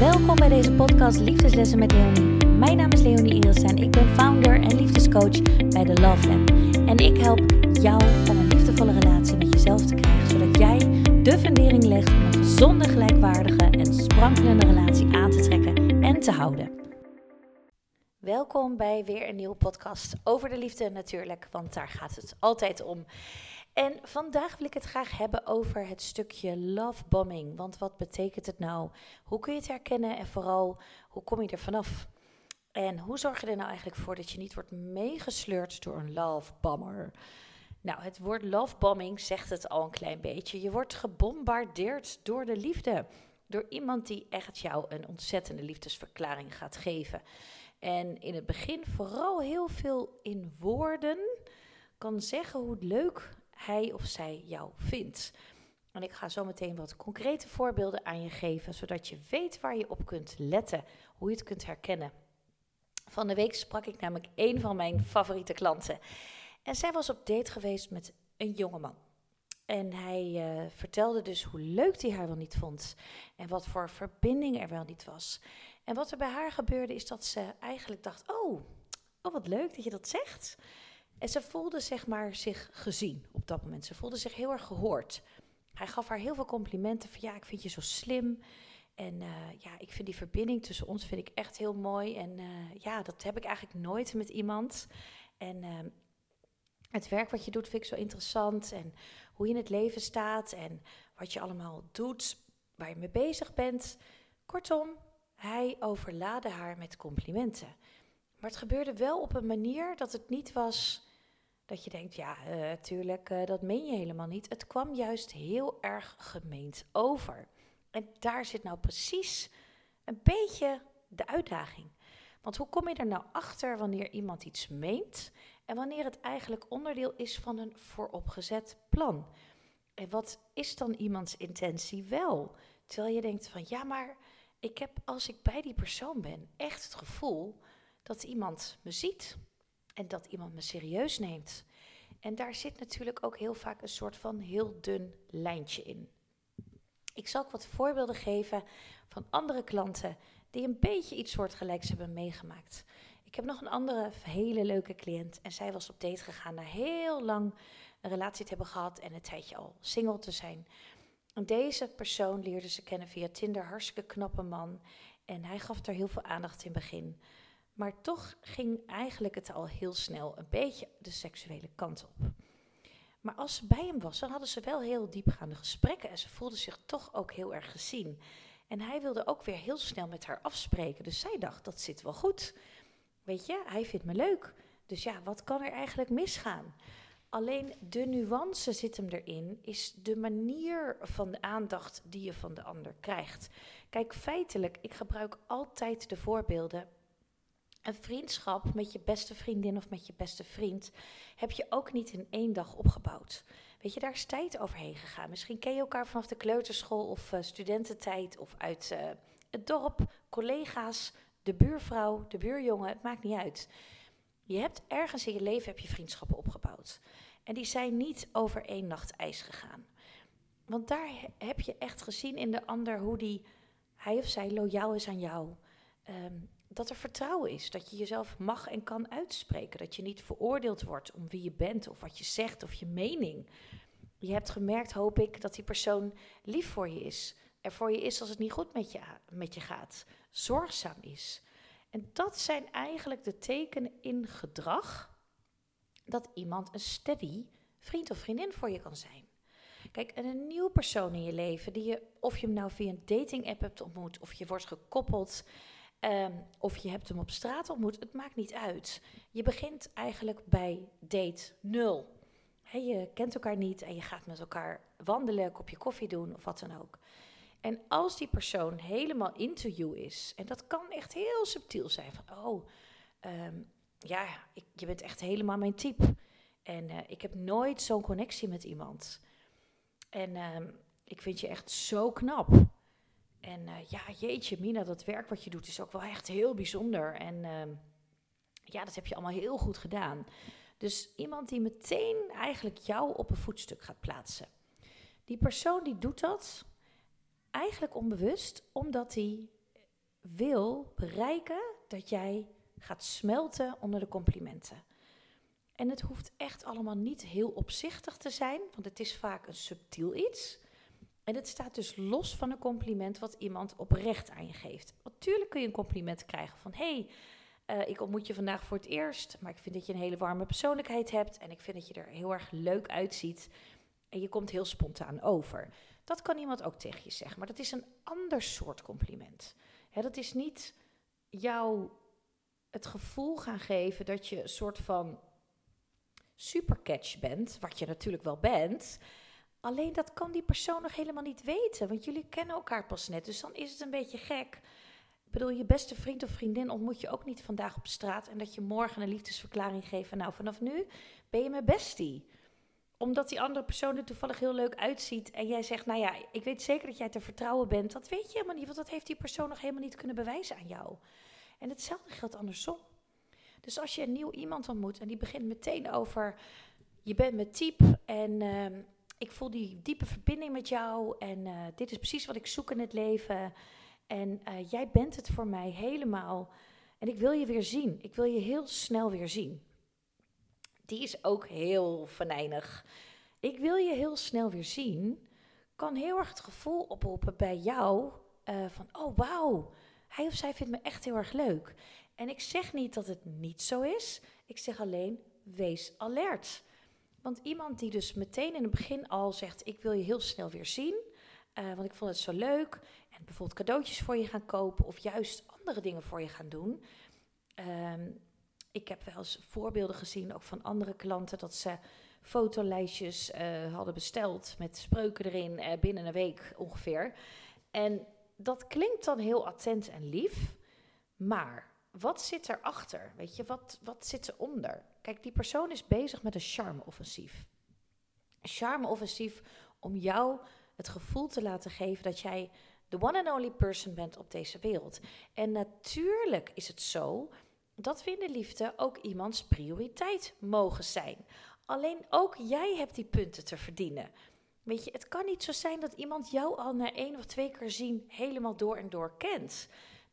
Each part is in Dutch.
Welkom bij deze podcast Liefdeslessen met Leonie. Mijn naam is Leonie Iris en ik ben founder en liefdescoach bij The Love Lab. En ik help jou om een liefdevolle relatie met jezelf te krijgen, zodat jij de fundering legt om een gezonde, gelijkwaardige en sprankelende relatie aan te trekken en te houden. Welkom bij weer een nieuwe podcast over de liefde natuurlijk, want daar gaat het altijd om. En vandaag wil ik het graag hebben over het stukje love bombing. Want wat betekent het nou? Hoe kun je het herkennen en vooral hoe kom je er vanaf? En hoe zorg je er nou eigenlijk voor dat je niet wordt meegesleurd door een love bomber? Nou, het woord love bombing zegt het al een klein beetje. Je wordt gebombardeerd door de liefde. Door iemand die echt jou een ontzettende liefdesverklaring gaat geven. En in het begin vooral heel veel in woorden kan zeggen hoe leuk hij of zij jou vindt. En ik ga zo meteen wat concrete voorbeelden aan je geven, zodat je weet waar je op kunt letten, hoe je het kunt herkennen. Van de week sprak ik namelijk een van mijn favoriete klanten. En zij was op date geweest met een jongeman. En hij uh, vertelde dus hoe leuk hij haar wel niet vond. En wat voor verbinding er wel niet was. En wat er bij haar gebeurde is dat ze eigenlijk dacht: Oh, oh wat leuk dat je dat zegt. En ze voelde zeg maar, zich gezien op dat moment. Ze voelde zich heel erg gehoord. Hij gaf haar heel veel complimenten van ja, ik vind je zo slim. En uh, ja, ik vind die verbinding tussen ons vind ik echt heel mooi. En uh, ja, dat heb ik eigenlijk nooit met iemand. En uh, het werk wat je doet vind ik zo interessant. En hoe je in het leven staat en wat je allemaal doet, waar je mee bezig bent. Kortom, hij overlaadde haar met complimenten. Maar het gebeurde wel op een manier dat het niet was dat je denkt, ja, uh, tuurlijk, uh, dat meen je helemaal niet. Het kwam juist heel erg gemeend over. En daar zit nou precies een beetje de uitdaging. Want hoe kom je er nou achter wanneer iemand iets meent en wanneer het eigenlijk onderdeel is van een vooropgezet plan? En wat is dan iemands intentie wel? Terwijl je denkt van ja, maar ik heb als ik bij die persoon ben echt het gevoel dat iemand me ziet en dat iemand me serieus neemt. En daar zit natuurlijk ook heel vaak een soort van heel dun lijntje in. Ik zal ook wat voorbeelden geven van andere klanten die een beetje iets soortgelijks hebben meegemaakt. Ik heb nog een andere hele leuke cliënt en zij was op date gegaan na heel lang een relatie te hebben gehad en een tijdje al single te zijn. Deze persoon leerde ze kennen via Tinder, hartstikke knappe man. En hij gaf er heel veel aandacht in het begin. Maar toch ging eigenlijk het al heel snel een beetje de seksuele kant op. Maar als ze bij hem was, dan hadden ze wel heel diepgaande gesprekken en ze voelde zich toch ook heel erg gezien. En hij wilde ook weer heel snel met haar afspreken. Dus zij dacht, dat zit wel goed. Weet je, hij vindt me leuk. Dus ja, wat kan er eigenlijk misgaan? Alleen de nuance zit hem erin, is de manier van de aandacht die je van de ander krijgt. Kijk, feitelijk, ik gebruik altijd de voorbeelden een vriendschap met je beste vriendin of met je beste vriend heb je ook niet in één dag opgebouwd. Weet je, daar is tijd overheen gegaan. Misschien ken je elkaar vanaf de kleuterschool of uh, studententijd of uit uh, het dorp, collega's, de buurvrouw, de buurjongen, het maakt niet uit. Je hebt ergens in je leven heb je vriendschappen opgebouwd. En die zijn niet over één nacht ijs gegaan. Want daar heb je echt gezien in de ander hoe die, hij of zij loyaal is aan jou. Um, dat er vertrouwen is, dat je jezelf mag en kan uitspreken, dat je niet veroordeeld wordt om wie je bent of wat je zegt of je mening. Je hebt gemerkt, hoop ik, dat die persoon lief voor je is. Er voor je is als het niet goed met je, met je gaat. Zorgzaam is. En dat zijn eigenlijk de tekenen in gedrag dat iemand een steady vriend of vriendin voor je kan zijn. Kijk, en een nieuw persoon in je leven, die je, of je hem nou via een dating app hebt ontmoet, of je wordt gekoppeld Um, of je hebt hem op straat ontmoet, het maakt niet uit. Je begint eigenlijk bij date nul. je kent elkaar niet en je gaat met elkaar wandelen, kopje koffie doen of wat dan ook. En als die persoon helemaal into you is, en dat kan echt heel subtiel zijn, van oh, um, ja, ik, je bent echt helemaal mijn type. En uh, ik heb nooit zo'n connectie met iemand. En um, ik vind je echt zo knap. En uh, ja, jeetje, Mina, dat werk wat je doet is ook wel echt heel bijzonder. En uh, ja, dat heb je allemaal heel goed gedaan. Dus iemand die meteen eigenlijk jou op een voetstuk gaat plaatsen. Die persoon die doet dat eigenlijk onbewust, omdat hij wil bereiken dat jij gaat smelten onder de complimenten. En het hoeft echt allemaal niet heel opzichtig te zijn, want het is vaak een subtiel iets. En het staat dus los van een compliment wat iemand oprecht aan je geeft. Natuurlijk kun je een compliment krijgen van: hey, uh, ik ontmoet je vandaag voor het eerst, maar ik vind dat je een hele warme persoonlijkheid hebt en ik vind dat je er heel erg leuk uitziet en je komt heel spontaan over. Dat kan iemand ook tegen je zeggen, maar dat is een ander soort compliment. dat is niet jou het gevoel gaan geven dat je een soort van supercatch bent, wat je natuurlijk wel bent. Alleen dat kan die persoon nog helemaal niet weten, want jullie kennen elkaar pas net. Dus dan is het een beetje gek. Ik bedoel, je beste vriend of vriendin ontmoet je ook niet vandaag op straat en dat je morgen een liefdesverklaring geeft. nou, vanaf nu ben je mijn bestie omdat die andere persoon er toevallig heel leuk uitziet. En jij zegt, nou ja, ik weet zeker dat jij te vertrouwen bent. Dat weet je helemaal niet, want dat heeft die persoon nog helemaal niet kunnen bewijzen aan jou. En hetzelfde geldt andersom. Dus als je een nieuw iemand ontmoet en die begint meteen over, je bent mijn type en ehm, ik voel die diepe verbinding met jou en uh, dit is precies wat ik zoek in het leven. En uh, jij bent het voor mij helemaal. En ik wil je weer zien. Ik wil je heel snel weer zien die is ook heel venijnig. Ik wil je heel snel weer zien. Kan heel erg het gevoel oproepen bij jou uh, van, oh wauw, hij of zij vindt me echt heel erg leuk. En ik zeg niet dat het niet zo is. Ik zeg alleen, wees alert. Want iemand die dus meteen in het begin al zegt, ik wil je heel snel weer zien, uh, want ik vond het zo leuk. En bijvoorbeeld cadeautjes voor je gaan kopen of juist andere dingen voor je gaan doen. Um, ik heb wel eens voorbeelden gezien, ook van andere klanten, dat ze fotolijstjes uh, hadden besteld met spreuken erin uh, binnen een week ongeveer. En dat klinkt dan heel attent en lief, maar wat zit erachter? Weet je, wat, wat zit eronder? Kijk, die persoon is bezig met een charme-offensief. Charme-offensief om jou het gevoel te laten geven dat jij de one and only person bent op deze wereld. En natuurlijk is het zo dat we in de liefde ook iemands prioriteit mogen zijn. Alleen ook jij hebt die punten te verdienen. Weet je, het kan niet zo zijn dat iemand jou al na één of twee keer zien helemaal door en door kent.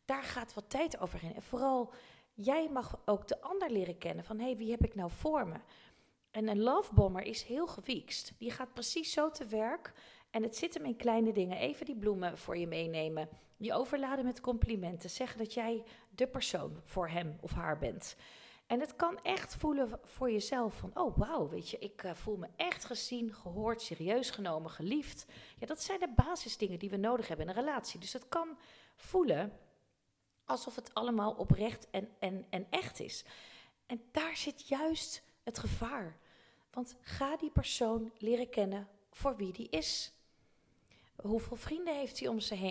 Daar gaat wat tijd overheen. En vooral, jij mag ook de ander leren kennen van, hey, wie heb ik nou voor me? En een lovebomber is heel gewiekst. Die gaat precies zo te werk. En het zit hem in kleine dingen. Even die bloemen voor je meenemen. Je overladen met complimenten. Zeggen dat jij de persoon voor hem of haar bent. En het kan echt voelen voor jezelf van, oh wauw, weet je, ik uh, voel me echt gezien, gehoord, serieus genomen, geliefd. Ja, dat zijn de basisdingen die we nodig hebben in een relatie. Dus het kan voelen alsof het allemaal oprecht en, en, en echt is. En daar zit juist het gevaar. Want ga die persoon leren kennen voor wie die is. Hoeveel vrienden heeft hij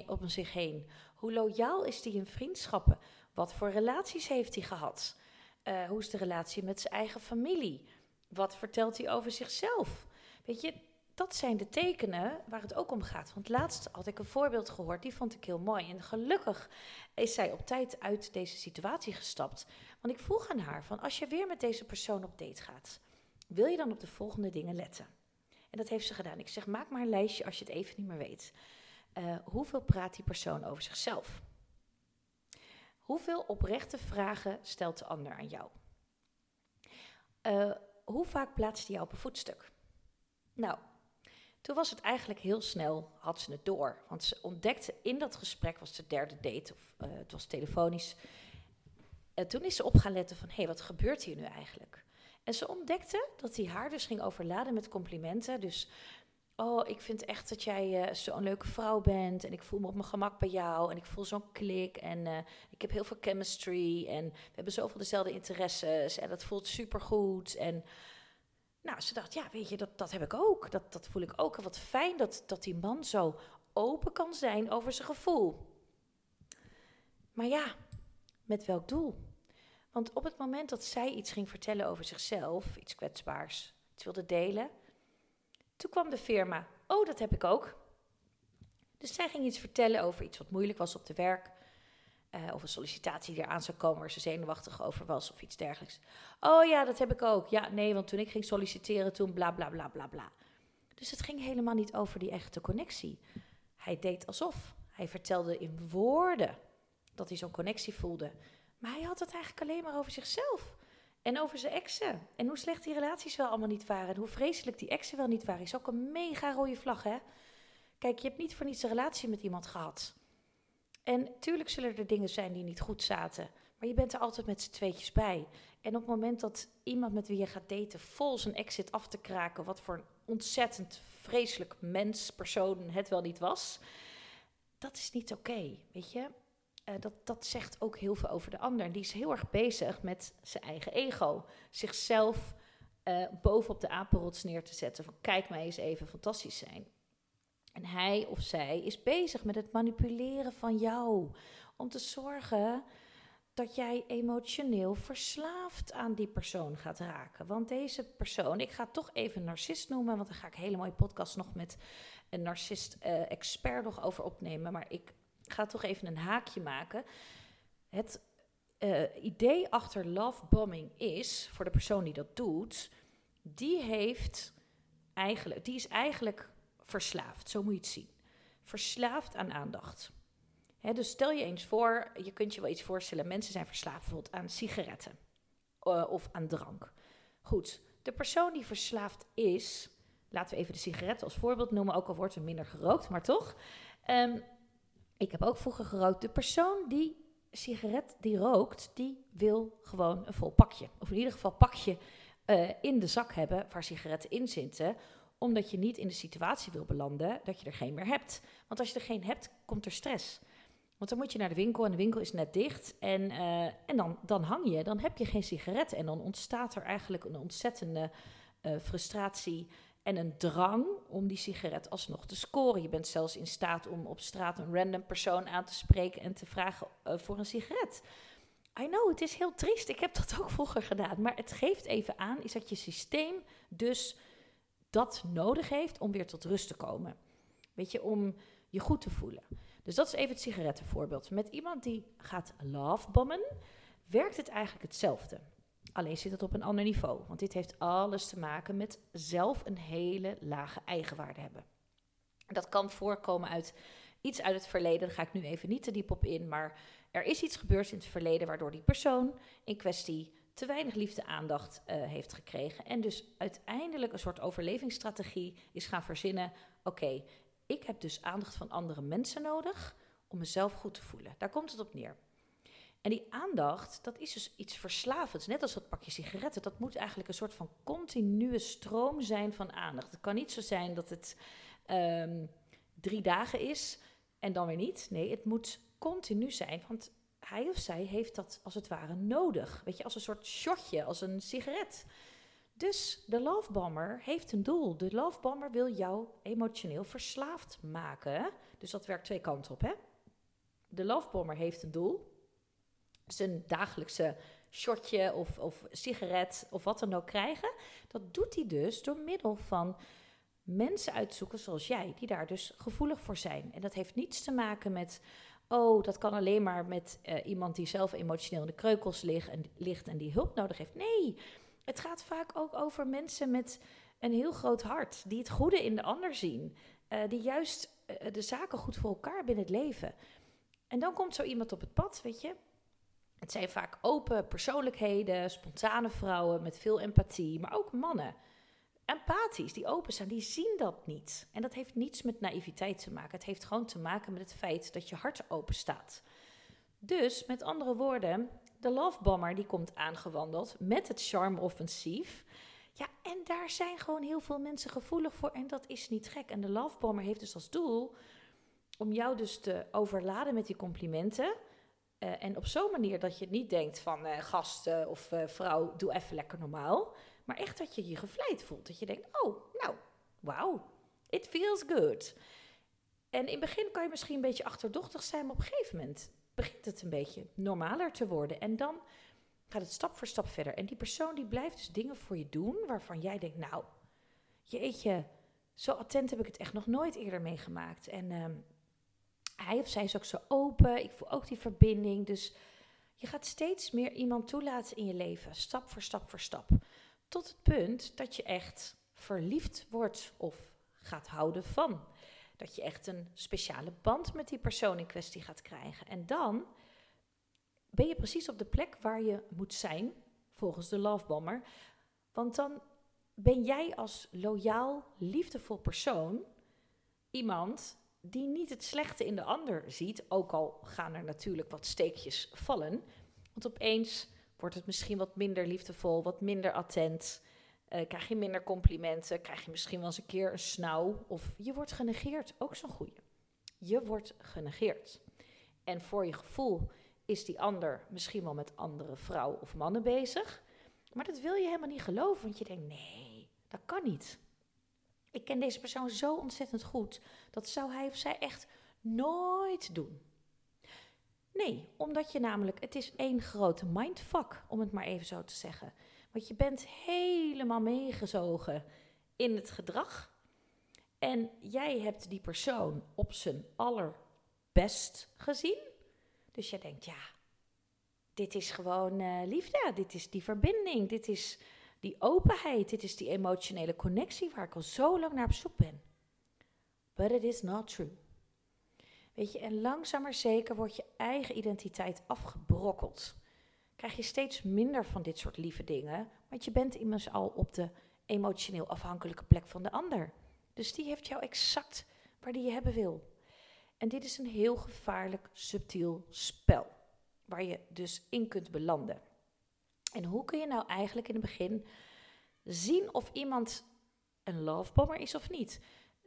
om, zich heen? Hoe loyaal is hij in vriendschappen? Wat voor relaties heeft hij gehad? Uh, hoe is de relatie met zijn eigen familie? Wat vertelt hij over zichzelf? Weet je, dat zijn de tekenen waar het ook om gaat. Want laatst had ik een voorbeeld gehoord, die vond ik heel mooi. En gelukkig is zij op tijd uit deze situatie gestapt. Want ik vroeg aan haar van, als je weer met deze persoon op date gaat, wil je dan op de volgende dingen letten? En dat heeft ze gedaan. Ik zeg, maak maar een lijstje als je het even niet meer weet. Uh, hoeveel praat die persoon over zichzelf? Hoeveel oprechte vragen stelt de ander aan jou? Uh, hoe vaak plaatst hij jou op een voetstuk? Nou, toen was het eigenlijk heel snel, had ze het door. Want ze ontdekte in dat gesprek, was de derde date, of uh, het was telefonisch. En toen is ze op gaan letten van, hé, hey, wat gebeurt hier nu eigenlijk? En ze ontdekte dat hij haar dus ging overladen met complimenten. Dus, oh, ik vind echt dat jij uh, zo'n leuke vrouw bent. En ik voel me op mijn gemak bij jou. En ik voel zo'n klik. En ik heb heel veel chemistry. En we hebben zoveel dezelfde interesses. En dat voelt supergoed. En nou, ze dacht, ja, weet je, dat, dat heb ik ook. Dat, dat voel ik ook. Wat fijn dat, dat die man zo open kan zijn over zijn gevoel. Maar ja, met welk doel? Want op het moment dat zij iets ging vertellen over zichzelf, iets kwetsbaars, iets wilde delen, toen kwam de firma. Oh, dat heb ik ook. Dus zij ging iets vertellen over iets wat moeilijk was op de werk. Uh, of een sollicitatie die eraan zou komen waar ze zenuwachtig over was of iets dergelijks. Oh ja, dat heb ik ook. Ja, nee, want toen ik ging solliciteren, toen bla bla bla bla bla. Dus het ging helemaal niet over die echte connectie. Hij deed alsof. Hij vertelde in woorden dat hij zo'n connectie voelde. Maar hij had het eigenlijk alleen maar over zichzelf. En over zijn exen. En hoe slecht die relaties wel allemaal niet waren. En hoe vreselijk die exen wel niet waren. Is ook een mega rode vlag, hè? Kijk, je hebt niet voor niets een relatie met iemand gehad. En tuurlijk zullen er dingen zijn die niet goed zaten. Maar je bent er altijd met z'n tweetjes bij. En op het moment dat iemand met wie je gaat daten vol zijn exit af te kraken, wat voor een ontzettend vreselijk mens, persoon het wel niet was, dat is niet oké, weet je. Uh, dat, dat zegt ook heel veel over de ander. Die is heel erg bezig met zijn eigen ego. Zichzelf uh, bovenop de apenrots neer te zetten. Van kijk mij eens even fantastisch zijn. En hij of zij is bezig met het manipuleren van jou. Om te zorgen dat jij emotioneel verslaafd aan die persoon gaat raken. Want deze persoon, ik ga toch even narcist noemen, want daar ga ik een hele mooie podcast nog met een narcist-expert nog over opnemen. Maar ik ga toch even een haakje maken. Het uh, idee achter love bombing is, voor de persoon die dat doet, die heeft eigenlijk, die is eigenlijk verslaafd, zo moet je het zien. Verslaafd aan aandacht dus stel je eens voor, je kunt je wel iets voorstellen, mensen zijn verslaafd bijvoorbeeld aan sigaretten uh, of aan drank. Goed, de persoon die verslaafd is, laten we even de sigaretten als voorbeeld noemen, ook al wordt er minder gerookt, maar toch. Um, ik heb ook vroeger gerookt. De persoon die sigaret die rookt, die wil gewoon een vol pakje. Of in ieder geval pakje uh, in de zak hebben waar sigaretten in zitten omdat je niet in de situatie wil belanden dat je er geen meer hebt. Want als je er geen hebt, komt er stress. Want dan moet je naar de winkel en de winkel is net dicht. En, uh, en dan, dan hang je, dan heb je geen sigaret. En dan ontstaat er eigenlijk een ontzettende uh, frustratie en een drang om die sigaret alsnog te scoren. Je bent zelfs in staat om op straat een random persoon aan te spreken en te vragen uh, voor een sigaret. I know, het is heel triest. Ik heb dat ook vroeger gedaan. Maar het geeft even aan, is dat je systeem dus dat nodig heeft om weer tot rust te komen. Weet je, om je goed te voelen. Dus dat is even het sigarettenvoorbeeld. Met iemand die gaat lovebommen, werkt het eigenlijk hetzelfde. Alleen zit het op een ander niveau. Want dit heeft alles te maken met zelf een hele lage eigenwaarde hebben. Dat kan voorkomen uit iets uit het verleden. Daar ga ik nu even niet te diep op in. Maar er is iets gebeurd in het verleden waardoor die persoon in kwestie te weinig liefde aandacht uh, heeft gekregen. En dus uiteindelijk een soort overlevingsstrategie is gaan verzinnen. Oké, ik heb dus aandacht van andere mensen nodig om mezelf goed te voelen. Daar komt het op neer. En die aandacht, dat is dus iets verslavends. Net als dat pakje sigaretten. Dat moet eigenlijk een soort van continue stroom zijn van aandacht. Het kan niet zo zijn dat het um, drie dagen is en dan weer niet. Nee, het moet continu zijn. Want hij of zij heeft dat als het ware nodig. Weet je, als een soort shotje, als een sigaret. Dus de love bomber heeft een doel. De love bomber wil jou emotioneel verslaafd maken. Dus dat werkt twee kanten op, hè? De love bomber heeft een doel. Zijn dagelijkse shotje of, of sigaret of wat dan ook krijgen. Dat doet hij dus door middel van mensen uitzoeken zoals jij, die daar dus gevoelig voor zijn. En dat heeft niets te maken met, oh, dat kan alleen maar met uh, iemand die zelf emotioneel in de kreukels ligt en, ligt en die hulp nodig heeft. Nee, het gaat vaak ook over mensen met een heel groot hart, die het goede in de ander zien, uh, die juist uh, de zaken goed voor elkaar binnen het leven. En dan komt zo iemand op het pad, weet je. Het zijn vaak open persoonlijkheden, spontane vrouwen met veel empathie, maar ook mannen. Empathisch, die open zijn, die zien dat niet. En dat heeft niets met naïviteit te maken. Het heeft gewoon te maken met het feit dat je hart open staat. Dus, met andere woorden, de lovebomber die komt aangewandeld met het charme-offensief. Ja, en daar zijn gewoon heel veel mensen gevoelig voor en dat is niet gek. En de lovebomber heeft dus als doel om jou dus te overladen met die complimenten. Uh, en op zo'n manier dat je niet denkt van uh, gast uh, of vrouw, doe even lekker normaal. Maar echt dat je je gevleid voelt. Dat je denkt, oh, nou, wow, it feels good. En in het begin kan je misschien een beetje achterdochtig zijn, maar op een gegeven moment begint het een beetje normaler te worden. En dan gaat het stap voor stap verder. En die persoon die blijft dus dingen voor je doen waarvan jij denkt, nou, jeetje, zo attent heb ik het echt nog nooit eerder meegemaakt. En uh, hij of zij is ook zo open, ik voel ook die verbinding. Dus je gaat steeds meer iemand toelaten in je leven, stap voor stap voor stap. Tot het punt dat je echt verliefd wordt of gaat houden van. Dat je echt een speciale band met die persoon in kwestie gaat krijgen. En dan ben je precies op de plek waar je moet zijn, volgens de Love Bomber. Want dan ben jij als loyaal, liefdevol persoon iemand die niet het slechte in de ander ziet, ook al gaan er natuurlijk wat steekjes vallen. Want opeens wordt het misschien wat minder liefdevol, wat minder attent. Uh, krijg je minder complimenten, krijg je misschien wel eens een keer een snauw of je wordt genegeerd, ook zo'n goeie. Je wordt genegeerd. En voor je gevoel is die ander misschien wel met andere vrouwen of mannen bezig. Maar dat wil je helemaal niet geloven, want je denkt, nee, dat kan niet. Ik ken deze persoon zo ontzettend goed. Dat zou hij of zij echt nooit doen. Nee, omdat je namelijk, het is één grote mindfuck, om het maar even zo te zeggen. Want je bent helemaal meegezogen in het gedrag. En jij hebt die persoon op zijn allerbest gezien. Dus je denkt, ja, dit is gewoon uh, liefde, dit is die verbinding, dit is die openheid, dit is die emotionele connectie waar ik al zo lang naar op zoek ben. But it is not true. Weet je, en langzaam maar zeker wordt je eigen identiteit afgebrokkeld. Krijg je steeds minder van dit soort lieve dingen, want je bent immers al op de emotioneel afhankelijke plek van de ander. Dus die heeft jou exact waar die je hebben wil. En dit is een heel gevaarlijk, subtiel spel, waar je dus in kunt belanden. En hoe kun je nou eigenlijk in het begin zien of iemand een lovebomber is of niet?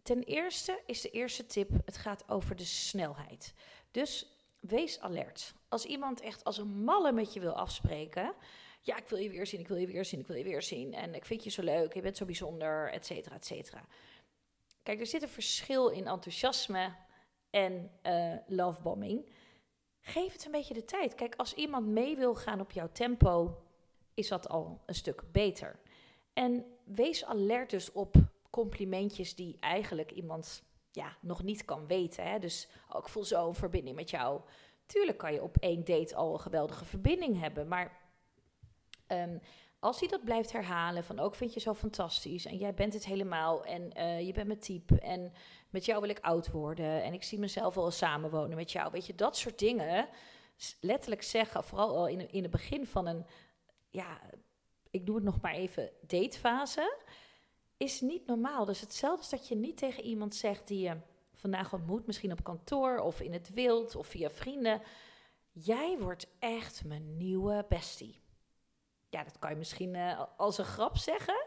Ten eerste is de eerste tip, het gaat over de snelheid. Dus wees alert. Als iemand echt als een malle met je wil afspreken, ja, ik wil je weer zien, ik wil je weer zien, ik wil je weer zien. En ik vind je zo leuk, je bent zo bijzonder, et cetera, et cetera. Kijk, er zit een verschil in enthousiasme en uh, lovebombing. Geef het een beetje de tijd. Kijk, als iemand mee wil gaan op jouw tempo, is dat al een stuk beter. En wees alert dus op complimentjes die eigenlijk iemand ja, nog niet kan weten. Hè? Dus oh, ik voel zo een verbinding met jou. Tuurlijk kan je op één date al een geweldige verbinding hebben, maar ehm, als hij dat blijft herhalen van ook vind je zo fantastisch en jij bent het helemaal en uh, je bent mijn type en met jou wil ik oud worden en ik zie mezelf wel samenwonen met jou. Weet je, dat soort dingen letterlijk zeggen, vooral al in, in het begin van een, ja, ik doe het nog maar even, datefase, is niet normaal. Dus hetzelfde als dat je niet tegen iemand zegt die je vandaag ontmoet, misschien op kantoor of in het wild of via vrienden. Jij wordt echt mijn nieuwe bestie. Ja, dat kan je misschien uh, als een grap zeggen,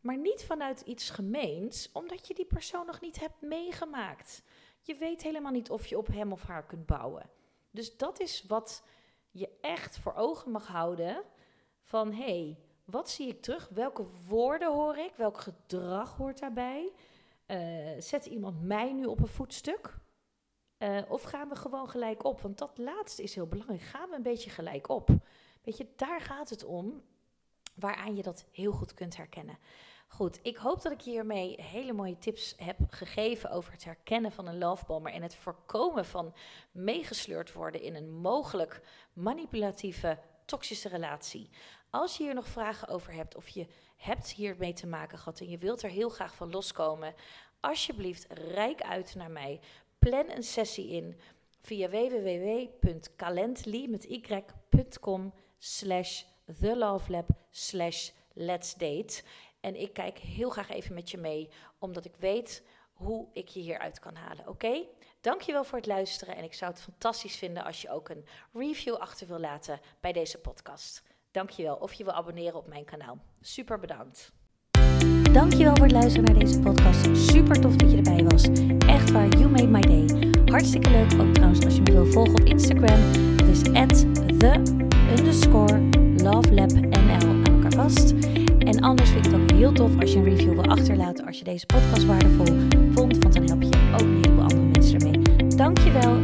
maar niet vanuit iets gemeens, omdat je die persoon nog niet hebt meegemaakt. Je weet helemaal niet of je op hem of haar kunt bouwen. Dus dat is wat je echt voor ogen mag houden van hé, hey, wat zie ik terug? Welke woorden hoor ik? Welk gedrag hoort daarbij? Uh, zet iemand mij nu op een voetstuk? Uh, of gaan we gewoon gelijk op? Want dat laatste is heel belangrijk. Gaan we een beetje gelijk op? Weet je, daar gaat het om, waaraan je dat heel goed kunt herkennen. Goed, ik hoop dat ik hiermee hele mooie tips heb gegeven over het herkennen van een lovebomber en het voorkomen van meegesleurd worden in een mogelijk manipulatieve, toxische relatie. Als je hier nog vragen over hebt of je hebt hiermee te maken gehad en je wilt er heel graag van loskomen, alsjeblieft rijk uit naar mij. Plan een sessie in via www.calendly met y.com slash thelovelab slash let's date. En ik kijk heel graag even met je mee, omdat ik weet hoe ik je hieruit kan halen. Oké? Dankjewel voor het luisteren en ik zou het fantastisch vinden als je ook een review achter wil laten bij deze podcast. Dankjewel. Of je wil abonneren op mijn kanaal. Super bedankt. Dankjewel voor het luisteren naar deze podcast. Super tof dat je erbij was. Echt waar, you made my day. Hartstikke leuk ook trouwens als je me wil volgen op Instagram. Dat is at the underscore lovelabnl aan elkaar vast. En anders vind ik het ook heel tof als je een review wil achterlaten als je deze podcast waardevol vond. Want dan help je ook een heleboel andere mensen ermee. Dankjewel